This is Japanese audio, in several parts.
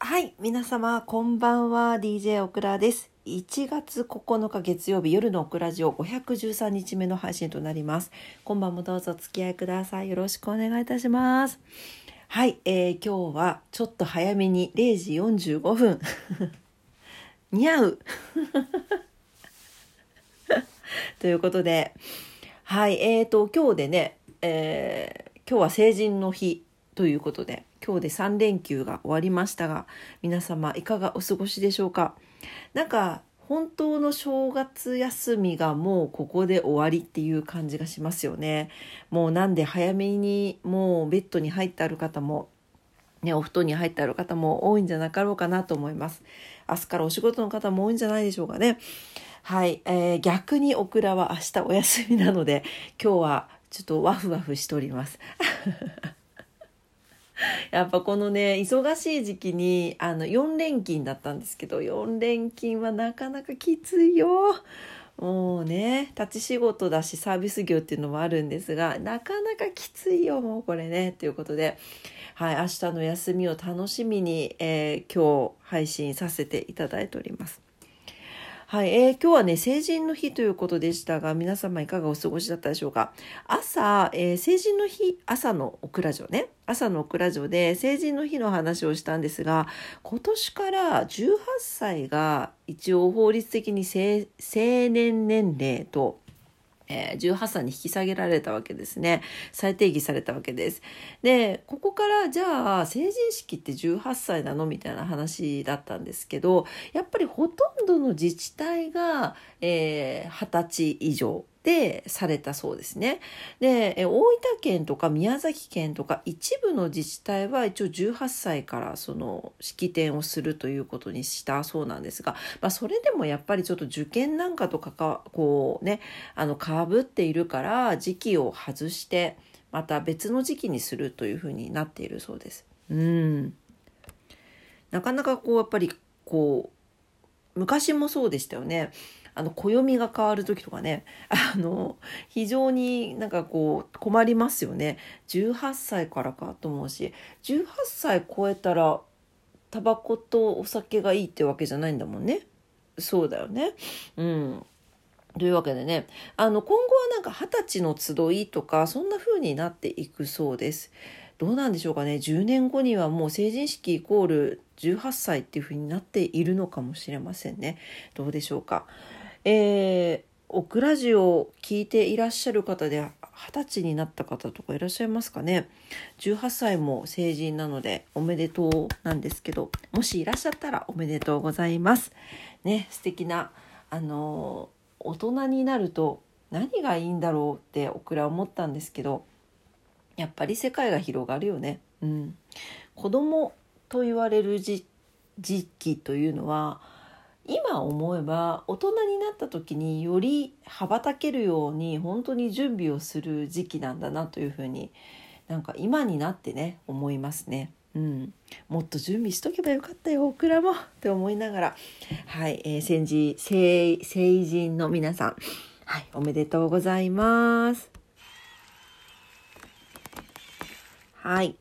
はい、皆様、こんばんは。DJ オクラです。1月9日月曜日夜のオクラジオ513日目の配信となります。今晩もどうぞお付き合いください。よろしくお願いいたします。はい、えー今日はちょっと早めに0時45分。似合う ということで、はい、えーと、今日でね、えー今日は成人の日ということで、今日で3連休が終わりましたが、皆様いかがお過ごしでしょうか？なんか、本当の正月休みがもうここで終わりっていう感じがしますよね。もうなんで早めにもうベッドに入ってある方も、ね、お布団に入ってある方も多いんじゃなかろうかなと思います。明日からお仕事の方も多いんじゃないでしょうかね。はい、えー逆にオクラは明日お休みなので、今日はちょっとワフワフしております。やっぱこのね忙しい時期にあの4連勤だったんですけど4連勤はなかなかきついよ。もうね立ち仕事だしサービス業っていうのもあるんですがなかなかきついよもうこれねということで、はい、明日の休みを楽しみに、えー今日配信させていただいております。はい、えー今日はね、成人の日ということでしたが、皆様いかがお過ごしだったでしょうか？朝、えー成人の日、朝のオクラジオね、朝のオクラジオで成人の日の話をしたんですが、今年から18歳が一応法律的に成成年年齢と、えー18歳に引き下げられたわけですね。再定義されたわけです。で、ここからじゃあ成人式って18歳なのみたいな話だったんですけど、やっぱりほとんどの自治体が、えー20歳以上でされたそうですね。で、大分県とか宮崎県とか一部の自治体は一応18歳からその式典をするということにしたそうなんですが、まあそれでもやっぱりちょっと受験なんかとかか、こうね、あの、被っているから時期を外して、また別の時期にするというふうになっているそうです。うん。なかなかこう、やっぱりこう、昔もそうでしたよね。あの暦が変わる時とかね あの非常になんかこう困りますよね。18歳からかと思うし18歳超えたらタバコとお酒がいいってわけじゃないんだもんね。そうだよね。うん。というわけでねあの今後はなんか二十歳の集いとかそんな風になっていくそうです。どうなんでしょうかね。10年後にはもう成人式イコール18歳っていう風になっているのかもしれませんね。どうでしょうか。えー、オクラジオを聞いていらっしゃる方で二十歳になった方とかいらっしゃいますかね。18歳も成人なのでおめでとうなんですけどもしいらっしゃったらおめでとうございます。ね素敵なあの大人になると何がいいんだろうってオクラ思ったんですけどやっぱり世界が広がるよね。うん。子供と言われる時期というのは今思えば大人になった時により羽ばたけるように本当に準備をする時期なんだなというふうになんか今になってね思いますね。うん、もっと準備しとけばよかったよオクラもって思いながらはい、えー、先人成成人の皆さんはいおめでとうございます。はい。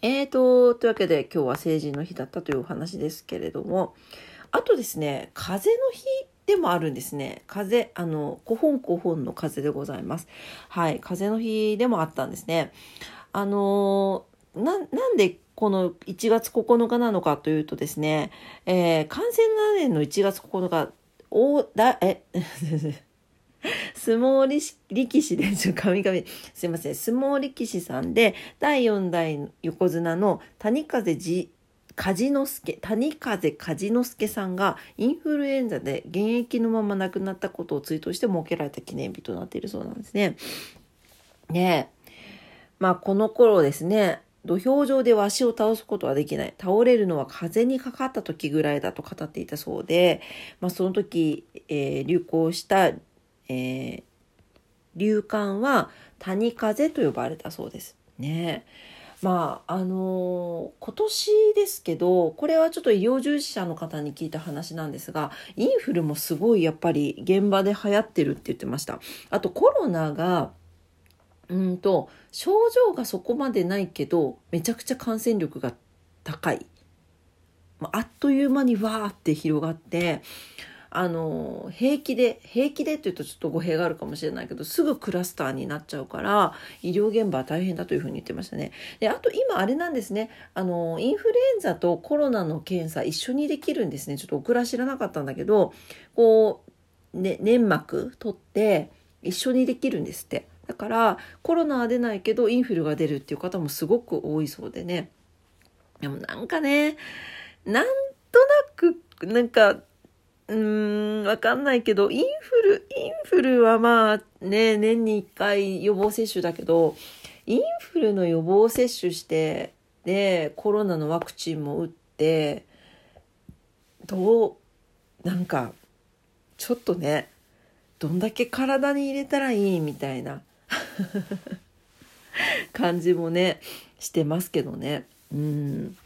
えーと、というわけで今日は成人の日だったというお話ですけれども、あとですね、風の日でもあるんですね。風、あの、古本古本の風でございます。はい、風の日でもあったんですね。あのな、なんでこの1月9日なのかというとですね、えー、完成7年の1月9日、おだ、え、相撲力士で、ちょ、神々、すいません、相撲力士さんで、第4代横綱の谷風じ梶之助谷風梶之助さんがインフルエンザで現役のまま亡くなったことを追悼して設けられた記念日となっているそうなんですね。ねえまあこの頃ですね土俵上でわしを倒すことはできない倒れるのは風にかかった時ぐらいだと語っていたそうで、まあ、その時、えー流行した、えー流感は谷風と呼ばれたそうです。ねえまああの今年ですけどこれはちょっと医療従事者の方に聞いた話なんですがインフルもすごいやっぱり現場で流行ってるって言ってました。あとコロナがうんと症状がそこまでないけどめちゃくちゃ感染力が高い。あっという間にわーって広がってあの平気で平気でっていうとちょっと語弊があるかもしれないけどすぐクラスターになっちゃうから医療現場は大変だというふうに言ってましたね。であと今あれなんですねあのインフルエンザとコロナの検査一緒にできるんですねちょっとオクラ知らなかったんだけどこう、ね、粘膜取って一緒にできるんですって。だからコロナは出ないけどインフルが出るっていう方もすごく多いそうでね。でもなんかねなんとなくなんかうーん、わかんないけど、インフル、インフルはまあね、年に1回予防接種だけど、インフルの予防接種して、で、コロナのワクチンも打って、どう、なんか、ちょっとね、どんだけ体に入れたらいいみたいな 感じもね、してますけどね。うん。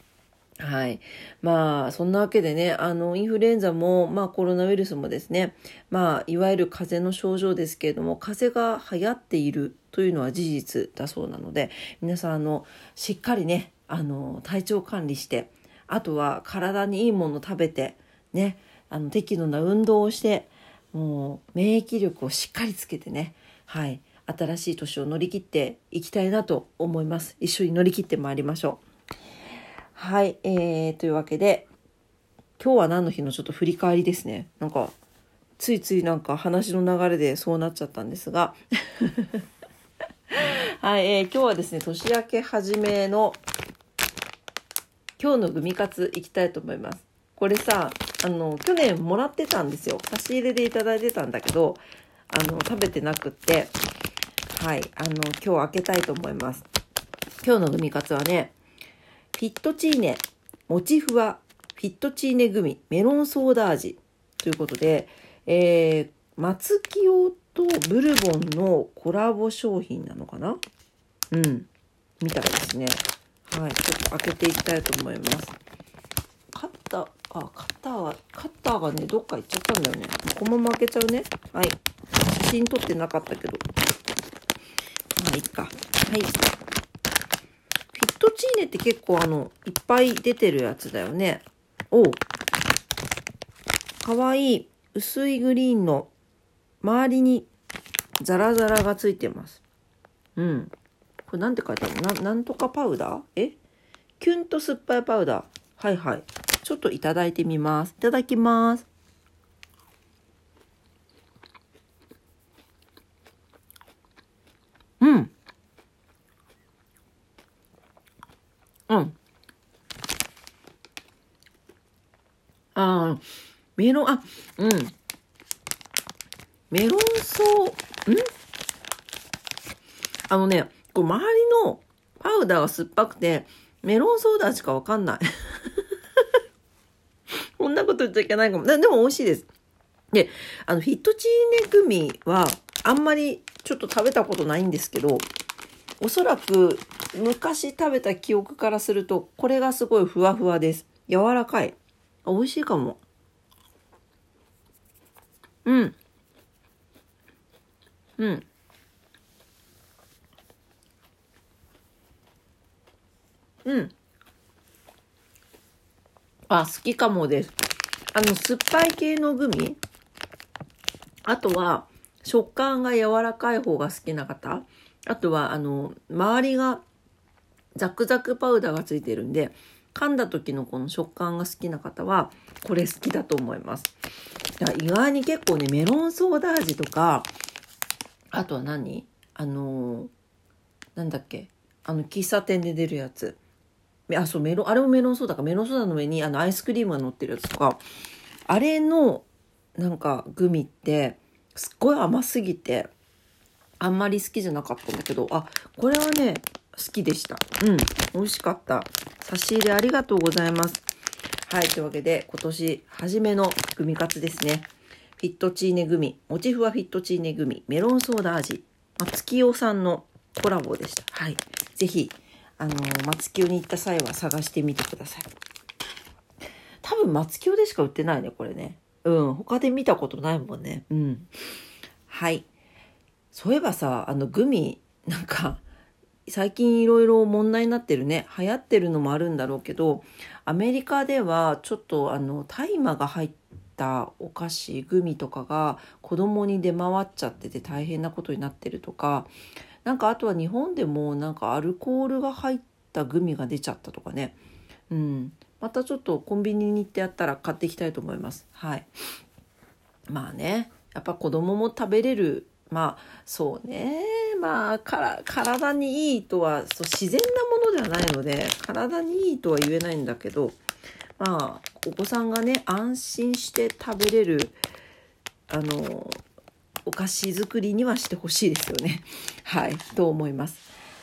はい。まあ、そんなわけでね、あの、インフルエンザも、まあ、コロナウイルスもですね、まあ、いわゆる風邪の症状ですけれども、風邪が流行っているというのは事実だそうなので、皆さん、あの、しっかりね、あの、体調管理して、あとは体にいいもの食べて、ね、あの、適度な運動をして、もう、免疫力をしっかりつけてね、はい、新しい年を乗り切っていきたいなと思います。一緒に乗り切ってまいりましょう。はい、えー、というわけで、今日は何の日のちょっと振り返りですね。なんか、ついついなんか話の流れでそうなっちゃったんですが。はい、えー、今日はですね、年明け初めの今日のグミカツいきたいと思います。これさ、あの、去年もらってたんですよ。差し入れでいただいてたんだけど、あの、食べてなくって、はい、あの、今日開けたいと思います。今日のグミカツはね、フフィットチーネ、モチフワ、フィットチーネグミ、メロンソーダ味ということで、えー、松清とブルボンのコラボ商品なのかな？うん。みたいですね。はい。ちょっと開けていきたいと思います。カッター、あ、カッターは、カッターがね、どっか行っちゃったんだよね。このまま開けちゃうね。はい。写真撮ってなかったけど。まあ、いっか。はい。トチーネって結構あの、いっぱい出てるやつだよね。おかわいい薄いグリーンの周りにザラザラがついてます。うん。これなんて書いてあるの？ななんとかパウダー？え？キュンと酸っぱいパウダー。はいはい。ちょっといただいてみます。いただきます。うん。うん。ああ、メロン、あ、うん。メロンソー、ん？あのね、こう周りのパウダーが酸っぱくて、メロンソーダしかわかんない。こんなこと言っちゃいけないかも。でも美味しいです。で、あの、フィットチーネグミは、あんまりちょっと食べたことないんですけど、おそらく昔食べた記憶からすると、これがすごいふわふわです。柔らかい。美味しいかも。うん。うん。うん。あ、好きかもです。あの、酸っぱい系のグミ？あとは、食感が柔らかい方が好きな方？あとは、あの、周りがザクザクパウダーがついてるんで、噛んだ時のこの食感が好きな方は、これ好きだと思います。意外に結構ね、メロンソーダ味とか、あとは何？あのー、なんだっけ？あの、喫茶店で出るやつ。あ、そう、メロン、あれもメロンソーダか。メロンソーダの上にあの、アイスクリームが乗ってるやつとか、あれの、なんか、グミって、すっごい甘すぎて、あんまり好きじゃなかったんだけど、あ、これはね、好きでした。うん。美味しかった。差し入れありがとうございます。はい。というわけで、今年初めのグミカツですね。フィットチーネグミ。モチフワフィットチーネグミ。メロンソーダ味。松清さんのコラボでした。はい。ぜひ、あのー、松清に行った際は探してみてください。多分松清でしか売ってないね、これね。うん。他で見たことないもんね。うん。はい。そういえばさ、あのグミ、なんか、最近いろいろ問題になってるね流行ってるのもあるんだろうけどアメリカではちょっとあの大麻が入ったお菓子グミとかが子供に出回っちゃってて大変なことになってるとかなんかあとは日本でもなんかアルコールが入ったグミが出ちゃったとかね、うん、またちょっとコンビニに行ってやったら買っていきたいと思います。はい、まあね。やっぱ子供も食べれるまあそうねまあから体にいいとはそう自然なものではないので体にいいとは言えないんだけどまあお子さんがね安心して食べれるあのお菓子作りにはしてほしいですよね。はい、と思います。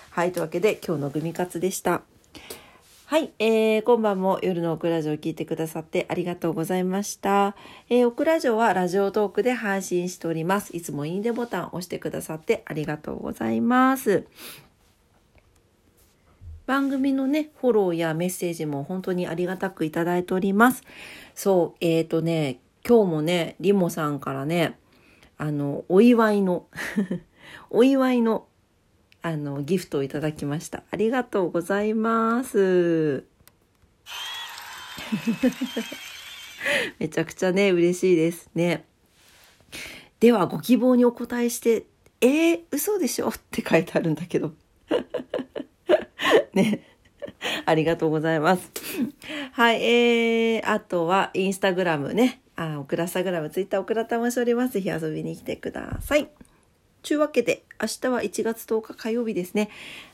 はい、というわけで今日のグミカツでした。はい、えー、今晩も夜のオクラジオを聞いてくださってありがとうございました。えー、オクラジオはラジオトークで配信しております。いつもいいねボタンを押してくださってありがとうございます。番組のね、フォローやメッセージも本当にありがたくいただいております。そう、え、ー、とね、今日もね、リモさんからね、あの、お祝いの お祝いの、あの、ギフトをいただきました。ありがとうございます。めちゃくちゃね、嬉しいですね。では、ご希望にお答えして、えー、嘘でしょって書いてあるんだけど。ね。ありがとうございます。はい、えー、あとは、インスタグラムね。あ、オクラスタグラム、ツイッター、オクラタもしております。ぜひ遊びに来てください。ちゅうわけで、明日は1月10日火曜日ですね。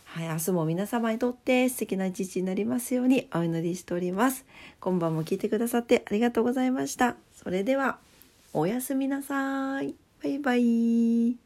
はい、明日も皆様にとって素敵な一日になりますようにお祈りしております。今晩も聞いてくださってありがとうございました。それでは、おやすみなさい。バイバイ。